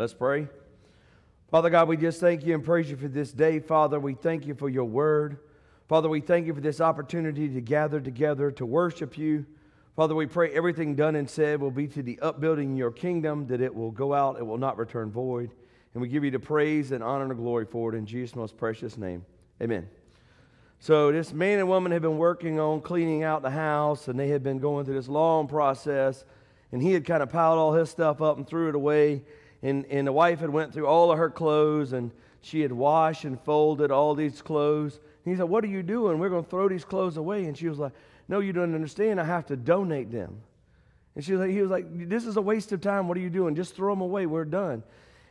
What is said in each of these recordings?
Let's pray. Father God, we just thank you and praise you for this day. Father, we thank you for your word. Father, we thank you for this opportunity to gather together to worship you. Father, we pray everything done and said will be to the upbuilding your kingdom, that it will go out, it will not return void. And we give you the praise and honor and glory for it in Jesus' most precious name. Amen. So, this man and woman had been working on cleaning out the house, and they had been going through this long process. And he had kind of piled all his stuff up and threw it away and, and the wife had went through all of her clothes and she had washed and folded all these clothes. And he said, What are you doing? We're going to throw these clothes away. And she was like, No, you don't understand. I have to donate them. And she was like, he was like, This is a waste of time. What are you doing? Just throw them away. We're done.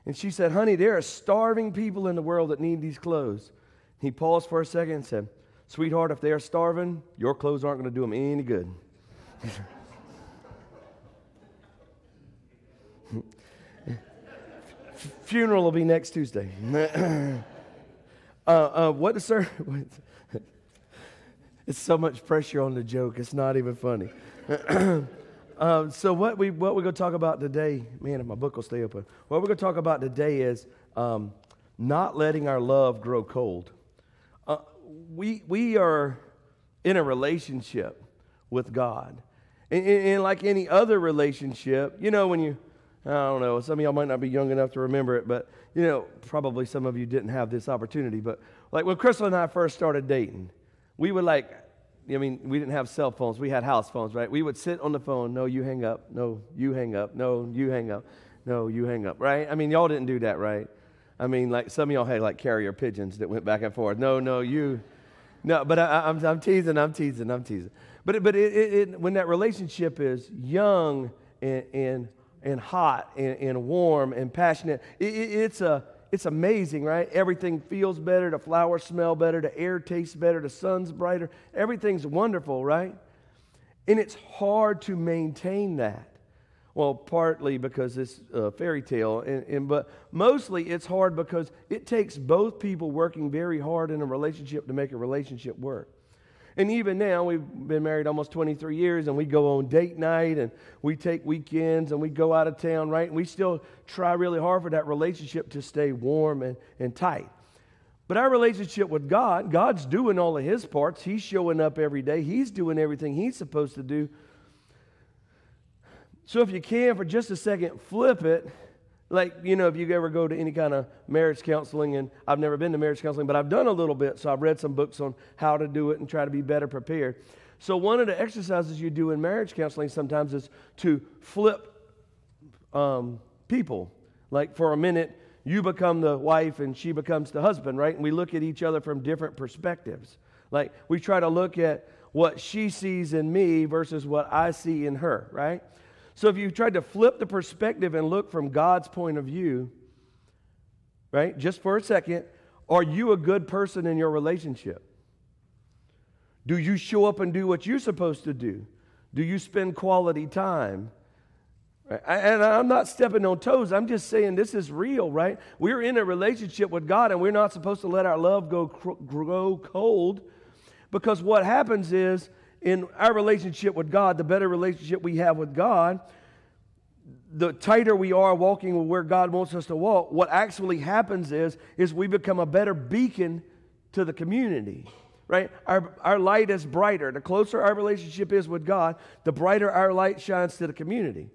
And she said, Honey, there are starving people in the world that need these clothes. He paused for a second and said, Sweetheart, if they are starving, your clothes aren't going to do them any good. Funeral will be next Tuesday. uh, uh, what is sir? it's so much pressure on the joke. It's not even funny. uh, so what we what we're to talk about today, man, if my book will stay open. What we're to talk about today is um, not letting our love grow cold. Uh, we we are in a relationship with God, and, and, and like any other relationship, you know, when you I don't know. Some of y'all might not be young enough to remember it, but you know, probably some of you didn't have this opportunity. But like when Crystal and I first started dating, we would like, I mean, we didn't have cell phones. We had house phones, right? We would sit on the phone. No, you hang up. No, you hang up. No, you hang up. No, you hang up. Right? I mean, y'all didn't do that, right? I mean, like some of y'all had like carrier pigeons that went back and forth. No, no, you. No, but I, am I'm, I'm teasing. I'm teasing. I'm teasing. But but it, it, it, when that relationship is young and, and and hot and, and warm and passionate. It, it, it's, a, it's amazing, right? Everything feels better, the flowers smell better, the air tastes better, the sun's brighter. Everything's wonderful, right? And it's hard to maintain that. Well, partly because it's a fairy tale, and, and, but mostly it's hard because it takes both people working very hard in a relationship to make a relationship work. And even now, we've been married almost 23 years, and we go on date night, and we take weekends, and we go out of town, right? And we still try really hard for that relationship to stay warm and, and tight. But our relationship with God, God's doing all of His parts. He's showing up every day, He's doing everything He's supposed to do. So if you can, for just a second, flip it like, you know, if you ever go to any kind of marriage counseling, and I've never been to marriage counseling, but I've done a little bit, so I've read some books on how to do it and try to be better prepared. So, one of the exercises you do in marriage counseling sometimes is to flip um, people. Like, for a minute, you become the wife and she becomes the husband, right? And we look at each other from different perspectives. Like, we try to look at what she sees in me versus what I see in her, right? So if you tried to flip the perspective and look from God's point of view, right, just for a second, are you a good person in your relationship? Do you show up and do what you're supposed to do? Do you spend quality time? Right? And I'm not stepping on toes. I'm just saying this is real, right? We're in a relationship with God and we're not supposed to let our love go grow cold because what happens is in our relationship with God, the better relationship we have with God, the tighter we are walking where God wants us to walk, what actually happens is, is we become a better beacon to the community. Right? Our, our light is brighter. The closer our relationship is with God, the brighter our light shines to the community.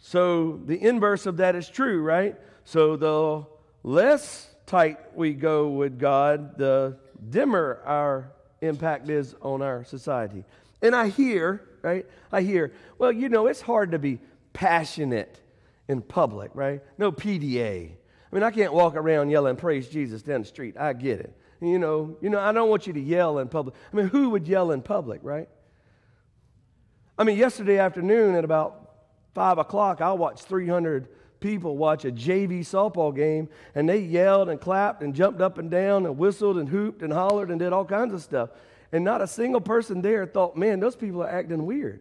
So the inverse of that is true, right? So the less tight we go with God, the dimmer our impact is on our society. And I hear, right? I hear, well, you know, it's hard to be passionate in public, right? No PDA. I mean, I can't walk around yelling praise Jesus down the street. I get it. You know, you know, I don't want you to yell in public. I mean, who would yell in public, right? I mean, yesterday afternoon at about five o'clock, I watched 300 people watch a JV softball game, and they yelled and clapped and jumped up and down and whistled and hooped and hollered and did all kinds of stuff. And not a single person there thought, man, those people are acting weird.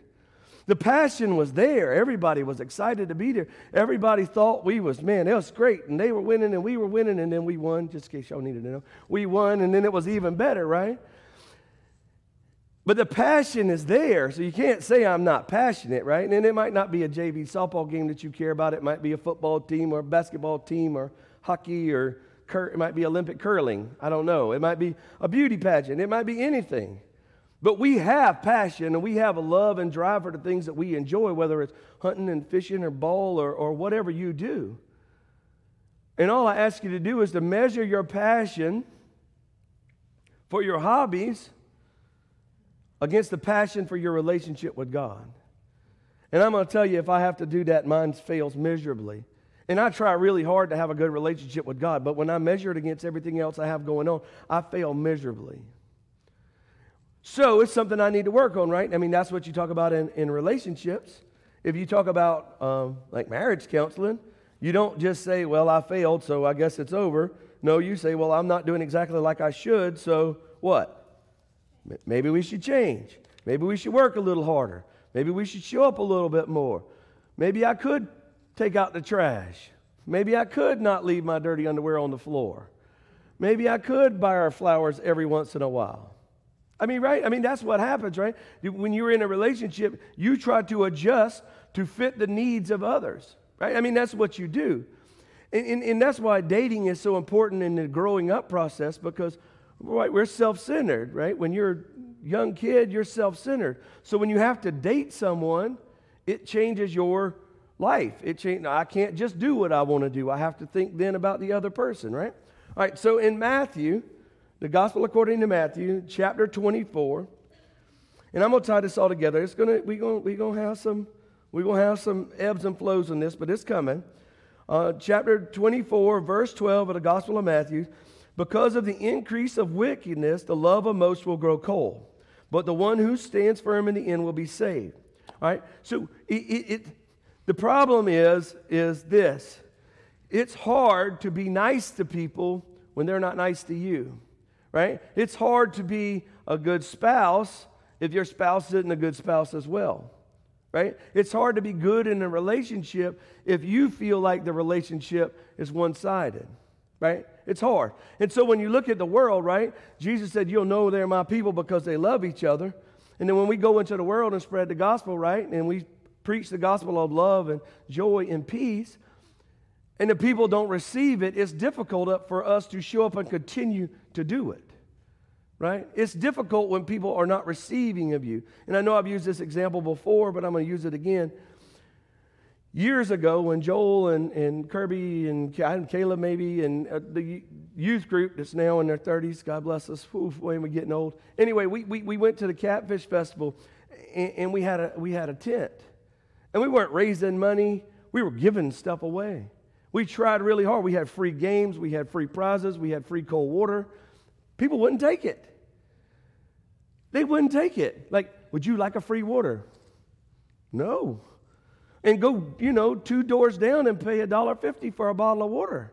The passion was there. Everybody was excited to be there. Everybody thought we was, man, it was great. And they were winning and we were winning and then we won, just in case y'all needed to know. We won and then it was even better, right? But the passion is there, so you can't say I'm not passionate, right? And it might not be a JV softball game that you care about. It might be a football team or a basketball team or hockey or cur- it might be Olympic curling. I don't know. It might be a beauty pageant. It might be anything. But we have passion and we have a love and drive for the things that we enjoy, whether it's hunting and fishing or ball or, or whatever you do. And all I ask you to do is to measure your passion for your hobbies against the passion for your relationship with God. And I'm going to tell you, if I have to do that, mine fails miserably. And I try really hard to have a good relationship with God, but when I measure it against everything else I have going on, I fail miserably. So it's something I need to work on, right? I mean, that's what you talk about in, in relationships. If you talk about um, like marriage counseling, you don't just say, well, I failed, so I guess it's over. No, you say, well, I'm not doing exactly like I should, so what? Maybe we should change. Maybe we should work a little harder. Maybe we should show up a little bit more. Maybe I could take out the trash. Maybe I could not leave my dirty underwear on the floor. Maybe I could buy our flowers every once in a while. I mean, right? I mean, that's what happens, right? When you're in a relationship, you try to adjust to fit the needs of others, right? I mean, that's what you do. And, and, and that's why dating is so important in the growing up process because right, we're self centered, right? When you're a young kid, you're self centered. So when you have to date someone, it changes your life. It change, I can't just do what I want to do. I have to think then about the other person, right? All right, so in Matthew, the gospel according to Matthew, chapter 24, and I'm going to tie this all together. It's to, we're going we gonna have some, we're going to have some ebbs and flows in this, but it's coming. Uh, chapter 24, verse 12 of the gospel of Matthew. Because of the increase of wickedness, the love of most will grow cold, but the one who stands firm in the end will be saved. All right, so it, it, it the problem is, is this it's hard to be nice to people when they're not nice to you, right? It's hard to be a good spouse if your spouse isn't a good spouse as well, right? It's hard to be good in a relationship if you feel like the relationship is one sided, right? It's hard. And so when you look at the world, right, Jesus said, You'll know they're my people because they love each other. And then when we go into the world and spread the gospel, right, and we preach the gospel of love and joy and peace, and the people don't receive it, it's difficult for us to show up and continue to do it. Right? It's difficult when people are not receiving of you. And I know I've used this example before, but I'm going to use it again. Years ago, when Joel and, and Kirby and Caleb, maybe, and uh, the youth group that's now in their 30s, God bless us, Oof, when we're getting old. Anyway, we, we, we went to the Catfish Festival and, and we, had a, we had a tent. And we weren't raising money, we were giving stuff away. We tried really hard. We had free games, we had free prizes, we had free cold water. People wouldn't take it. They wouldn't take it. Like, would you like a free water? No. And go, you know, two doors down and pay a dollar fifty for a bottle of water.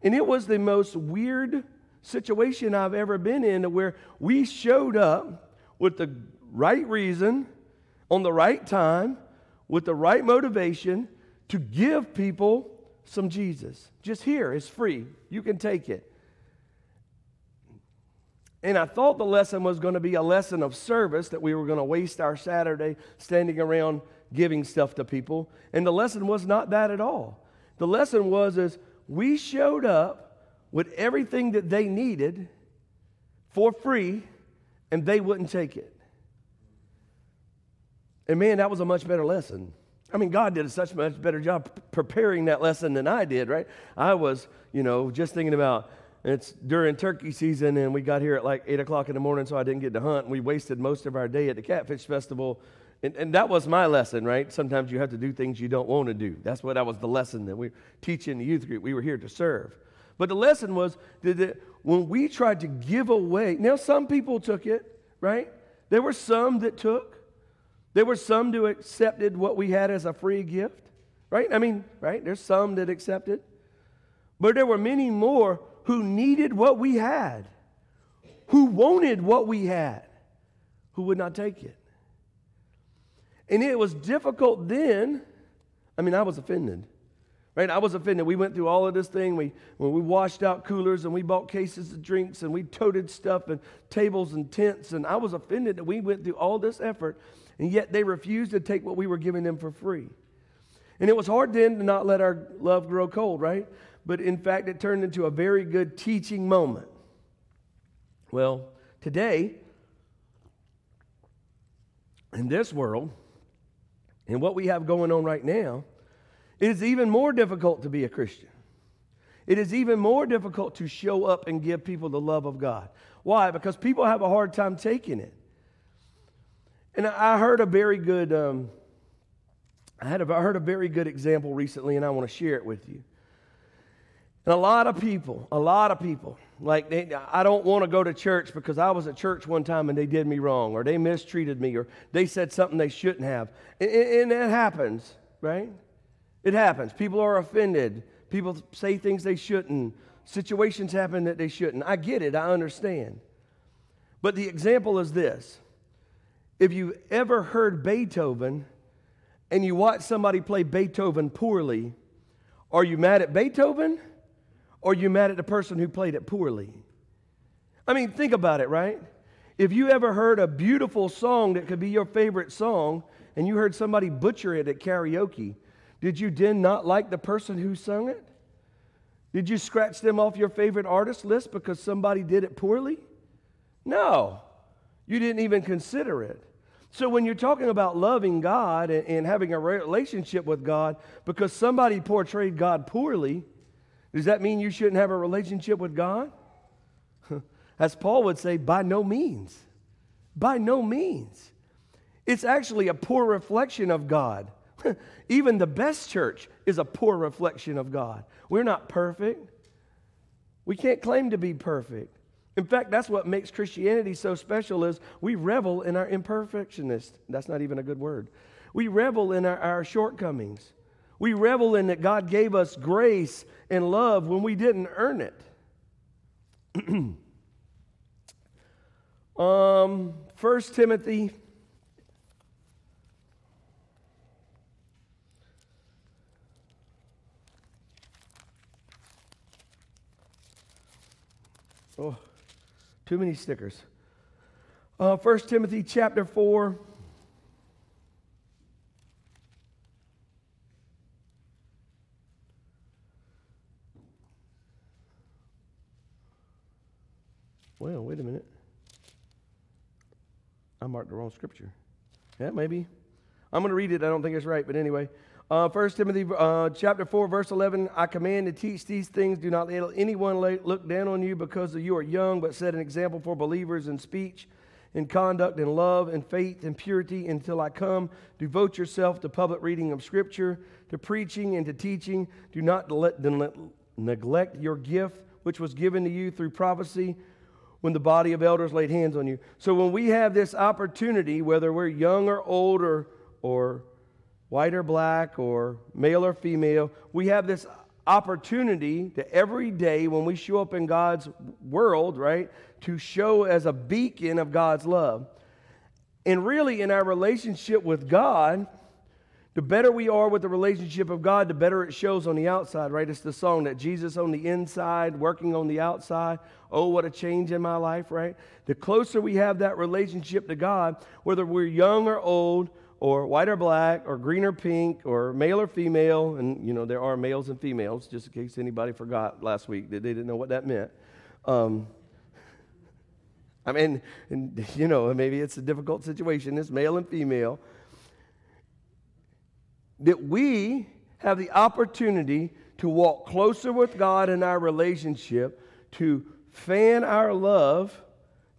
And it was the most weird situation I've ever been in where we showed up with the right reason, on the right time, with the right motivation to give people some Jesus. Just here, it's free. You can take it. And I thought the lesson was going to be a lesson of service, that we were going to waste our Saturday standing around giving stuff to people. And the lesson was not that at all. The lesson was is we showed up with everything that they needed for free, and they wouldn't take it. And man, that was a much better lesson. I mean, God did a such much better job preparing that lesson than I did, right? I was, you know, just thinking about it's during turkey season, and we got here at like 8 o'clock in the morning, so I didn't get to hunt. And We wasted most of our day at the Catfish Festival. And, and that was my lesson, right? Sometimes you have to do things you don't want to do. That's what that was the lesson that we teach in the youth group. We were here to serve. But the lesson was that when we tried to give away, now some people took it, right? There were some that took. There were some who accepted what we had as a free gift, right? I mean, right? There's some that accepted. But there were many more who needed what we had, who wanted what we had, who would not take it. And it was difficult then. I mean, I was offended. Right? I was offended. We went through all of this thing. We, when we washed out coolers and we bought cases of drinks and we toted stuff and tables and tents. And I was offended that we went through all this effort and yet they refused to take what we were giving them for free. And it was hard then to not let our love grow cold, right? But in fact, it turned into a very good teaching moment. Well, today, in this world, and what we have going on right now, it is even more difficult to be a Christian. It is even more difficult to show up and give people the love of God. Why? Because people have a hard time taking it. And I heard a very good, um, I, had a, I heard a very good example recently, and I want to share it with you. And a lot of people, a lot of people, like they, I don't want to go to church because I was at church one time and they did me wrong, or they mistreated me, or they said something they shouldn't have. And, and that happens, right? It happens. People are offended. People say things they shouldn't. Situations happen that they shouldn't. I get it. I understand. But the example is this if you ever heard Beethoven and you watch somebody play Beethoven poorly, are you mad at Beethoven or are you mad at the person who played it poorly? I mean, think about it, right? If you ever heard a beautiful song that could be your favorite song and you heard somebody butcher it at karaoke, did you then not like the person who sung it? Did you scratch them off your favorite artist list because somebody did it poorly? No, you didn't even consider it. So, when you're talking about loving God and, having a relationship with God because somebody portrayed God poorly, does that mean you shouldn't have a relationship with God? As Paul would say, by no means. By no means. It's actually a poor reflection of God Even the best church is a poor reflection of God. We're not perfect. We can't claim to be perfect. In fact, that's what makes Christianity so special is we revel in our imperfectionness. That's not even a good word. We revel in our, our shortcomings. We revel in that God gave us grace and love when we didn't earn it. um, 1 Timothy Oh, too many stickers. Uh, 1 Timothy chapter 4. Well, wait a minute. I marked the wrong scripture. Yeah, maybe. I'm going to read it. I don't think it's right, but anyway. Uh, 1 Timothy uh, chapter 4, verse 11, I command to teach these things. Do not let anyone look down on you because you are young, but set an example for believers in speech, in conduct, in love, in faith, in purity until I come. Devote yourself to public reading of Scripture, to preaching, and to teaching. Do not let, neglect your gift, which was given to you through prophecy when the body of elders laid hands on you. So when we have this opportunity, whether we're young or old or, or white or black or male or female, we have this opportunity to every day when we show up in God's world, right, to show as a beacon of God's love. And really, in our relationship with God, the better we are with the relationship of God, the better it shows on the outside, right? It's the song that Jesus on the inside, working on the outside. Oh, what a change in my life, right? The closer we have that relationship to God, whether we're young or old, or white or black or green or pink or male or female and you know there are males and females just in case anybody forgot last week that they didn't know what that meant um, i mean and, you know maybe it's a difficult situation it's male and female that we have the opportunity to walk closer with god in our relationship to fan our love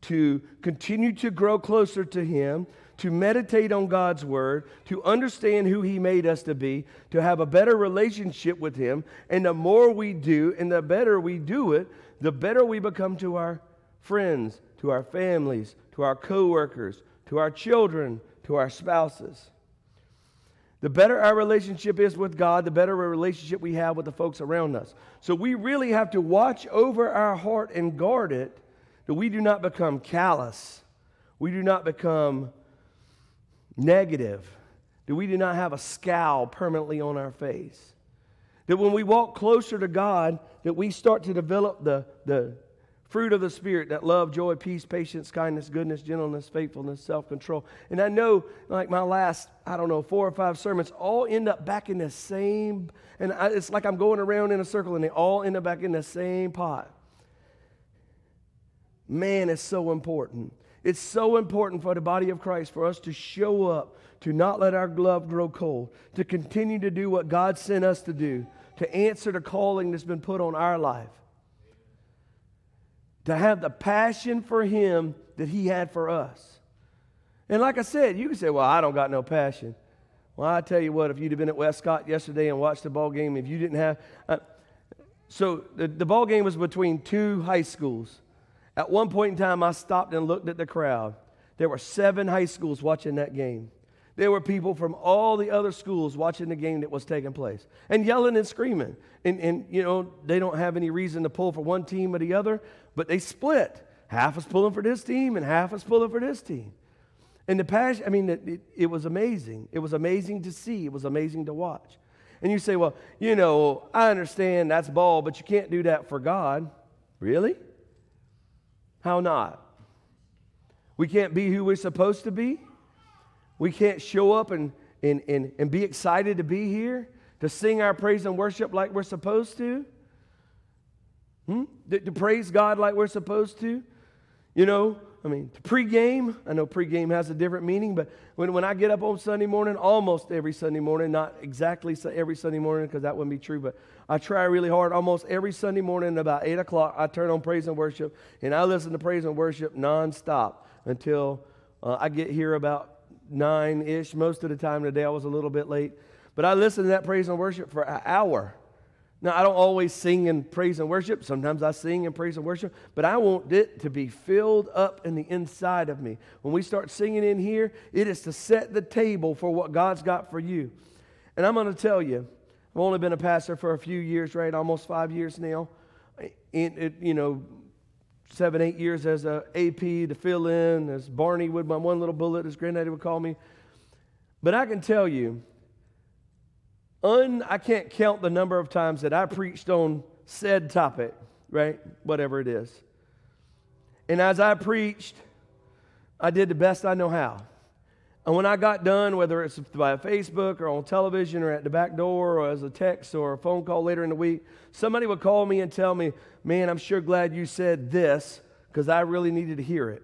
to continue to grow closer to him to meditate on God's word, to understand who He made us to be, to have a better relationship with Him. And the more we do, and the better we do it, the better we become to our friends, to our families, to our coworkers, to our children, to our spouses. The better our relationship is with God, the better a relationship we have with the folks around us. So we really have to watch over our heart and guard it that we do not become callous. We do not become negative, that we do not have a scowl permanently on our face, That when we walk closer to God, that we start to develop the, the fruit of the Spirit that love, joy, peace, patience, kindness, goodness, gentleness, faithfulness, self control. And I know, like my last, I don't know, four or five sermons all end up back in the same, and I, it's like I'm going around in a circle and they all end up back in the same pot. Man, it's so important. It's so important for the body of Christ for us to show up, to not let our glove grow cold, to continue to do what God sent us to do, to answer the calling that's been put on our life, to have the passion for Him that He had for us. And like I said, you can say, Well, I don't got no passion. Well, I tell you what, if you'd have been at Westcott yesterday and watched the ball game, if you didn't have. Uh, so the, the ball game was between two high schools. At one point in time, I stopped and looked at the crowd. There were seven high schools watching that game. There were people from all the other schools watching the game that was taking place and yelling and screaming. And, and, you know, they don't have any reason to pull for one team or the other, but they split. Half is pulling for this team and half is pulling for this team. And the passion, I mean, it, it was amazing. It was amazing to see, it was amazing to watch. And you say, well, you know, I understand that's ball, but you can't do that for God. Really? How not? We can't be who we're supposed to be? We can't show up and, and, and, and be excited to be here, to sing our praise and worship like we're supposed to? Hmm? To, to praise God like we're supposed to? You know, I mean, to pregame, I know pregame has a different meaning, but when, when I get up on Sunday morning, almost every Sunday morning, not exactly every Sunday morning because that wouldn't be true, but I try really hard. Almost every Sunday morning about 8 o'clock, I turn on praise and worship, and I listen to praise and worship nonstop until uh, I get here about nine ish. Most of the time today, I was a little bit late. But I listened to that praise and worship for an hour. Now, I don't always sing and praise and worship. Sometimes I sing and praise and worship, but I want it to be filled up in the inside of me. When we start singing in here, it is to set the table for what God's got for you. And I'm going to tell you, I've only been a pastor for a few years, right? Almost five years now. And it, you know, seven, eight years as a AP to fill in, as Barney would, my one little bullet, as granddaddy would call me. But I can tell you, un, I can't count the number of times that I preached on said topic, right? Whatever it is. And as I preached, I did the best I know how. And when I got done, whether it's by Facebook or on television or at the back door or as a text or a phone call later in the week, somebody would call me and tell me, Man, I'm sure glad you said this because I really needed to hear it.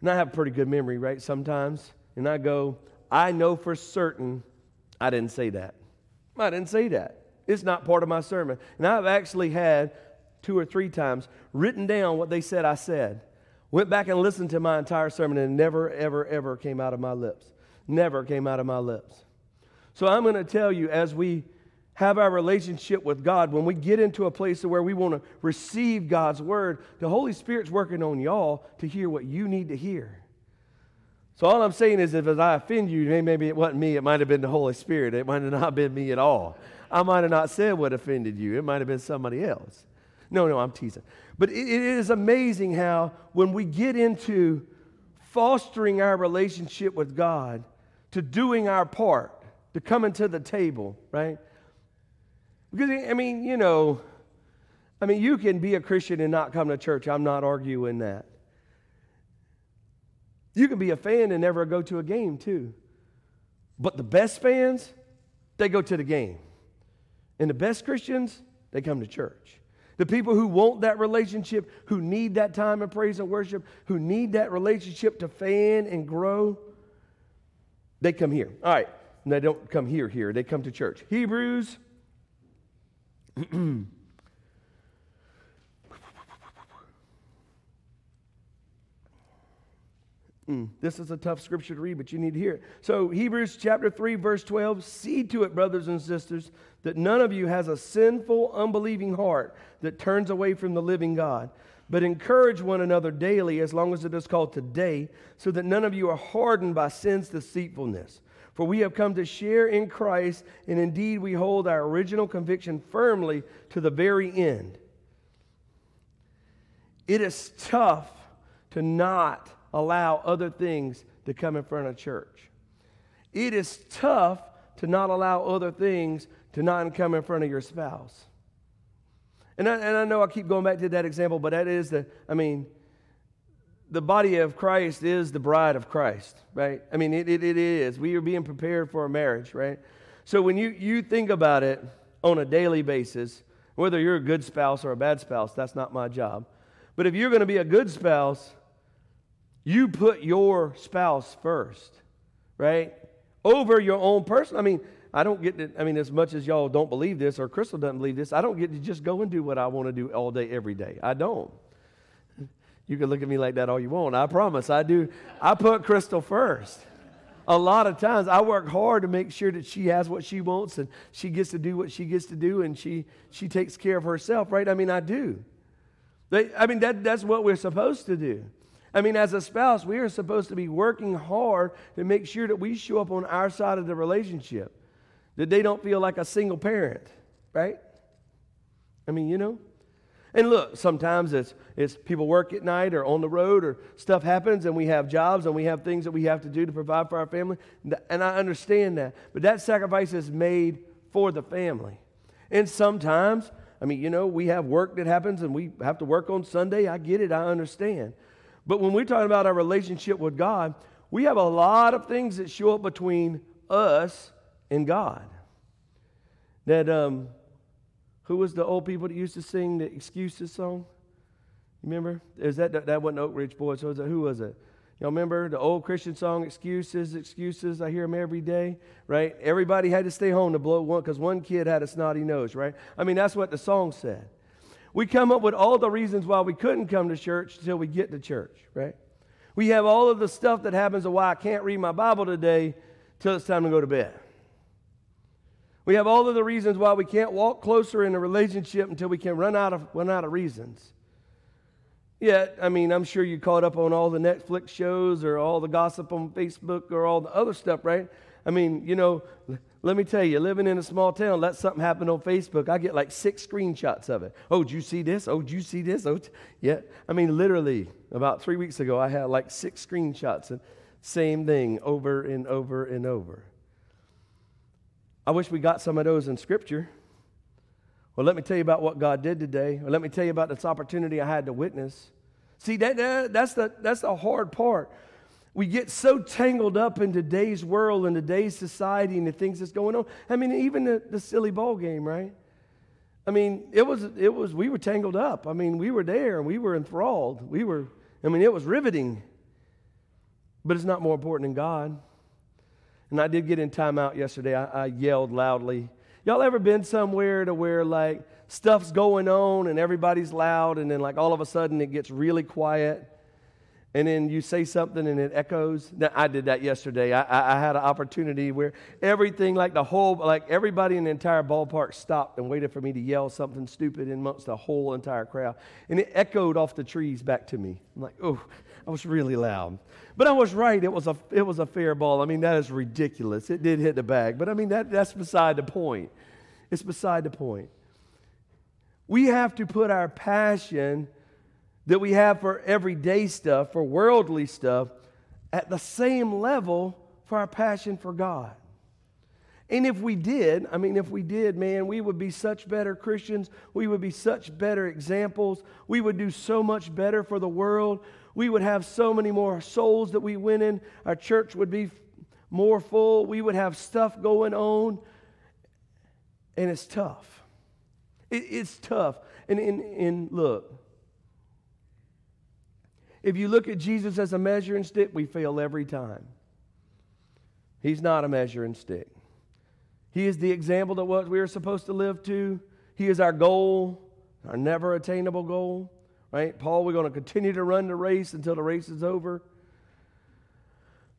And I have a pretty good memory, right? Sometimes. And I go, I know for certain I didn't say that. I didn't say that. It's not part of my sermon. And I've actually had two or three times written down what they said I said. Went back and listened to my entire sermon and never, ever, ever came out of my lips. Never came out of my lips. So I'm going to tell you as we have our relationship with God, when we get into a place where we want to receive God's word, the Holy Spirit's working on y'all to hear what you need to hear. So all I'm saying is if I offend you, maybe it wasn't me, it might have been the Holy Spirit. It might have not been me at all. I might have not said what offended you. It might have been somebody else. No, no, I'm teasing. But it, is amazing how when we get into fostering our relationship with God, to doing our part, to coming to the table, right? Because, I mean, you know, I mean, you can be a Christian and not come to church. I'm not arguing that. You can be a fan and never go to a game, too. But the best fans, they go to the game. And the best Christians, they come to church. The people who want that relationship, who need that time of praise and worship, who need that relationship to fan and grow, they come here. All right. And they don't come here, here. They come to church. Hebrews. Mm, this is a tough scripture to read, but you need to hear it. So, Hebrews chapter 3, verse 12 see to it, brothers and sisters, that none of you has a sinful, unbelieving heart that turns away from the living God. But encourage one another daily, as long as it is called today, so that none of you are hardened by sin's deceitfulness. For we have come to share in Christ, and indeed we hold our original conviction firmly to the very end. It is tough to not allow other things to come in front of church. It is tough to not allow other things to not come in front of your spouse. And I, and I know I keep going back to that example, but that is the, I mean, the body of Christ is the bride of Christ, right? I mean, it, it, it is. We are being prepared for a marriage, right? So when you, you think about it on a daily basis, whether you're a good spouse or a bad spouse, that's not my job. But if you're going to be a good spouse, you put your spouse first, right? Over your own person. I mean, I don't get to, I mean, as much as y'all don't believe this or Crystal doesn't believe this, I don't get to just go and do what I want to do all day, every day. I don't. You can look at me like that all you want. I promise. I do. I put Crystal first. A lot of times I work hard to make sure that she has what she wants and she gets to do what she gets to do and she, she takes care of herself, right? I mean, I do. They, I mean, that, that's what we're supposed to do. I mean, as a spouse, we are supposed to be working hard to make sure that we show up on our side of the relationship, that they don't feel like a single parent, right? I mean, you know? And look, sometimes it's, it's people work at night or on the road or stuff happens and we have jobs and we have things that we have to do to provide for our family. And I understand that. But that sacrifice is made for the family. And sometimes, I mean, you know, we have work that happens and we have to work on Sunday. I get it. I understand. But when we're talking about our relationship with God, we have a lot of things that show up between us and God. That, um, who was the old people that used to sing the excuses song? Remember? Is that, that, that wasn't Oak Ridge Boys. Was it, who was it? Y'all remember the old Christian song, Excuses, Excuses? I hear them every day, right? Everybody had to stay home to blow one because one kid had a snotty nose, right? I mean, that's what the song said. We come up with all the reasons why we couldn't come to church until we get to church, right? We have all of the stuff that happens of why I can't read my Bible today till it's time to go to bed. We have all of the reasons why we can't walk closer in a relationship until we can run out of, run out of reasons. Yet, I mean, I'm sure you caught up on all the Netflix shows or all the gossip on Facebook or all the other stuff, right? I mean, you know, let me tell you, living in a small town, let something happen on Facebook. I get like six screenshots of it. Oh, did you see this? Oh, did you see this? Oh, yeah. I mean, literally, about three weeks ago, I had like six screenshots and same thing over and over and over. I wish we got some of those in Scripture. Well, let me tell you about what God did today. Or let me tell you about this opportunity I had to witness. See, that, that, that's, the, that's the hard part. We get so tangled up in today's world and today's society and the things that's going on. I mean, even the, the silly ball game, right? I mean, it was, it was, we were tangled up. I mean, we were there and we were enthralled. We were, I mean, it was riveting. But it's not more important than God. And I did get in timeout yesterday. I, I yelled loudly. Y'all ever been somewhere to where like stuff's going on and everybody's loud and then like all of a sudden it gets really quiet and then you say something and it echoes. Now, I did that yesterday. I, I, I, had an opportunity where everything, like the whole, like everybody in the entire ballpark stopped and waited for me to yell something stupid amongst the whole entire crowd. And it echoed off the trees back to me. I'm like, oh, I was really loud. But I was right. It was a, it was a fair ball. I mean, that is ridiculous. It did hit the bag. But I mean, that, that's beside the point. It's beside the point. We have to put our passion that we have for everyday stuff, for worldly stuff, at the same level for our passion for God. And if we did, I mean, if we did, man, we would be such better Christians. We would be such better examples. We would do so much better for the world. We would have so many more souls that we win in. Our church would be more full. We would have stuff going on. And it's tough. It, it's tough. And, and, and look, if you look at Jesus as a measuring stick, we fail every time. He's not a measuring stick. He is the example that what we are supposed to live to. He is our goal, our never attainable goal. Right? Paul, we're going to continue to run the race until the race is over.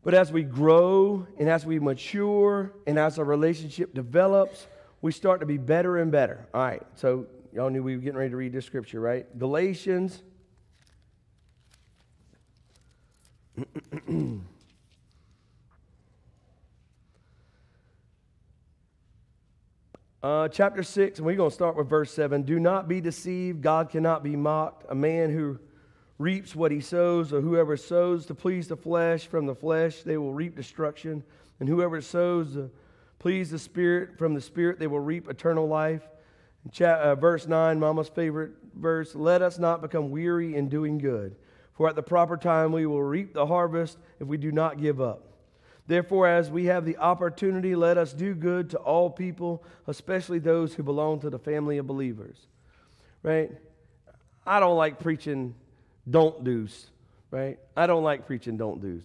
But as we grow and as we mature and as our relationship develops, we start to be better and better. All right, so y'all knew we were getting ready to read this scripture, right? Galatians uh, chapter 6, and we're going to start with verse 7. Do not be deceived. God cannot be mocked. A man who reaps what he sows, or whoever sows to please the flesh, from the flesh they will reap destruction. And whoever sows the please the Spirit. From the Spirit, they will reap eternal life. uh, verse 9, Mama's favorite verse Let us not become weary in doing good, for at the proper time we will reap the harvest if we do not give up. Therefore, as we have the opportunity, let us do good to all people, especially those who belong to the family of believers. Right? I don't like preaching don't do's, right? I don't like preaching don't do's.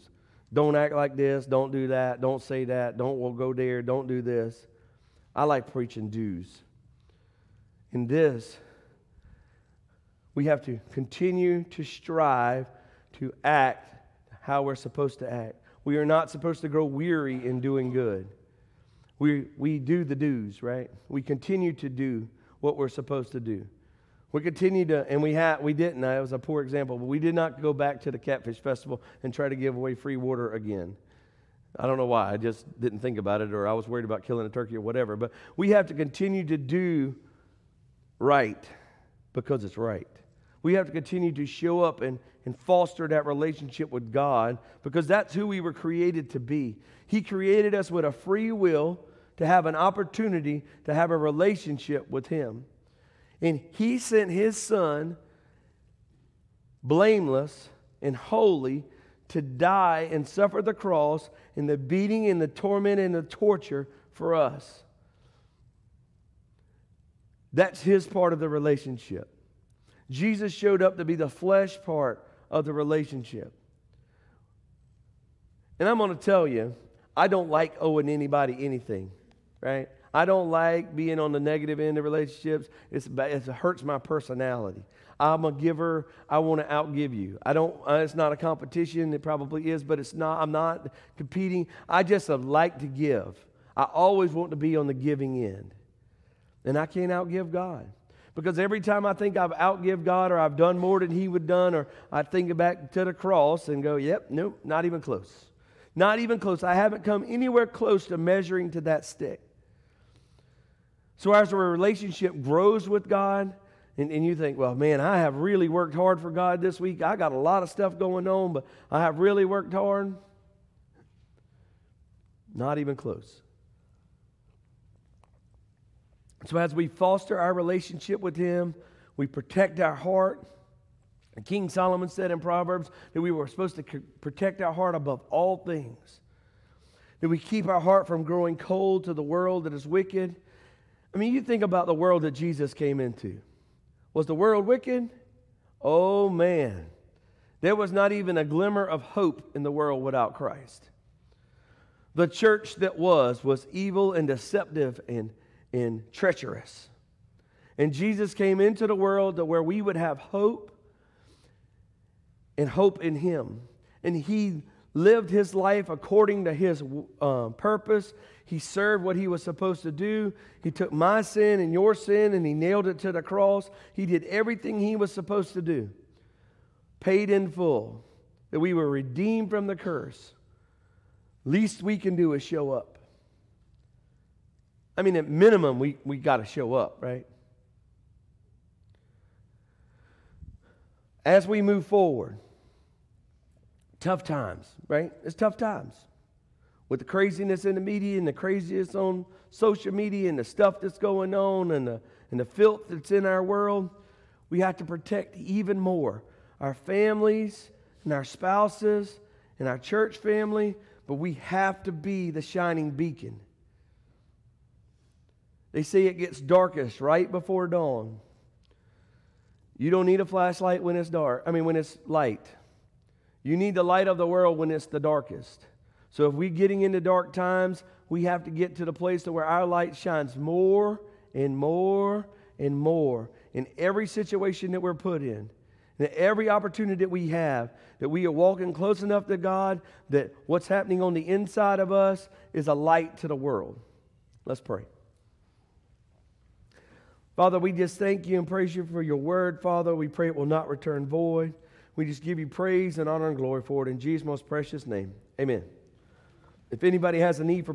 Don't act like this, don't do that, don't say that, don't we'll go there, don't do this. I like preaching do's. In this, we have to continue to strive to act how we're supposed to act. We are not supposed to grow weary in doing good. We, we do the do's, right? We continue to do what we're supposed to do. We continue to, and we had, we didn't. That was a poor example, but we did not go back to the Catfish Festival and try to give away free water again. I don't know why. I just didn't think about it, or I was worried about killing a turkey or whatever. But we have to continue to do right because it's right. We have to continue to show up and, and foster that relationship with God because that's who we were created to be. He created us with a free will to have an opportunity to have a relationship with Him. And He sent His Son, blameless and holy, to die and suffer the cross and the beating and the torment and the torture for us. That's His part of the relationship. Jesus showed up to be the flesh part of the relationship. And I'm going to tell you, I don't like owing anybody anything, right? I don't like being on the negative end of relationships. It's, it hurts my personality. I'm a giver. I want to outgive you. I don't. Uh, it's not a competition. It probably is, but it's not. I'm not competing. I just like to give. I always want to be on the giving end, and I can't outgive God. Because every time I think I've outgive God or I've done more than He would done, or I think back to the cross and go, yep, nope, not even close. Not even close. I haven't come anywhere close to measuring to that stick. So as our relationship grows with God, and, and, you think, well, man, I have really worked hard for God this week. I got a lot of stuff going on, but I have really worked hard. Not even close. So, as we foster our relationship with Him, we protect our heart. King Solomon said in Proverbs that we were supposed to protect our heart above all things. That we keep our heart from growing cold to the world that is wicked. I mean, you think about the world that Jesus came into. Was the world wicked? Oh, man. There was not even a glimmer of hope in the world without Christ. The church that was was evil and deceptive and and treacherous. And Jesus came into the world where we would have hope and hope in Him. And He lived His life according to His uh, purpose. He served what He was supposed to do. He took my sin and your sin and He nailed it to the cross. He did everything He was supposed to do, paid in full, that we were redeemed from the curse. Least we can do is show up. I mean, at minimum, we, we got to show up, right? As we move forward, tough times, right? It's tough times. With the craziness in the media and the craziness on social media and the stuff that's going on and the, and the filth that's in our world, we have to protect even more our families and our spouses and our church family, but we have to be the shining beacon. They say it gets darkest right before dawn. You don't need a flashlight when it's dark. I mean, when it's light. You need the light of the world when it's the darkest. So if we're getting into dark times, we have to get to the place to where our light shines more and more and more in every situation that we're put in. And every opportunity that we have, that we are walking close enough to God, that what's happening on the inside of us is a light to the world. Let's pray. Father, we just thank you and praise you for your word, Father. We pray it will not return void. We just give you praise and honor and glory for it in Jesus' most precious name. Amen. If anybody has a need for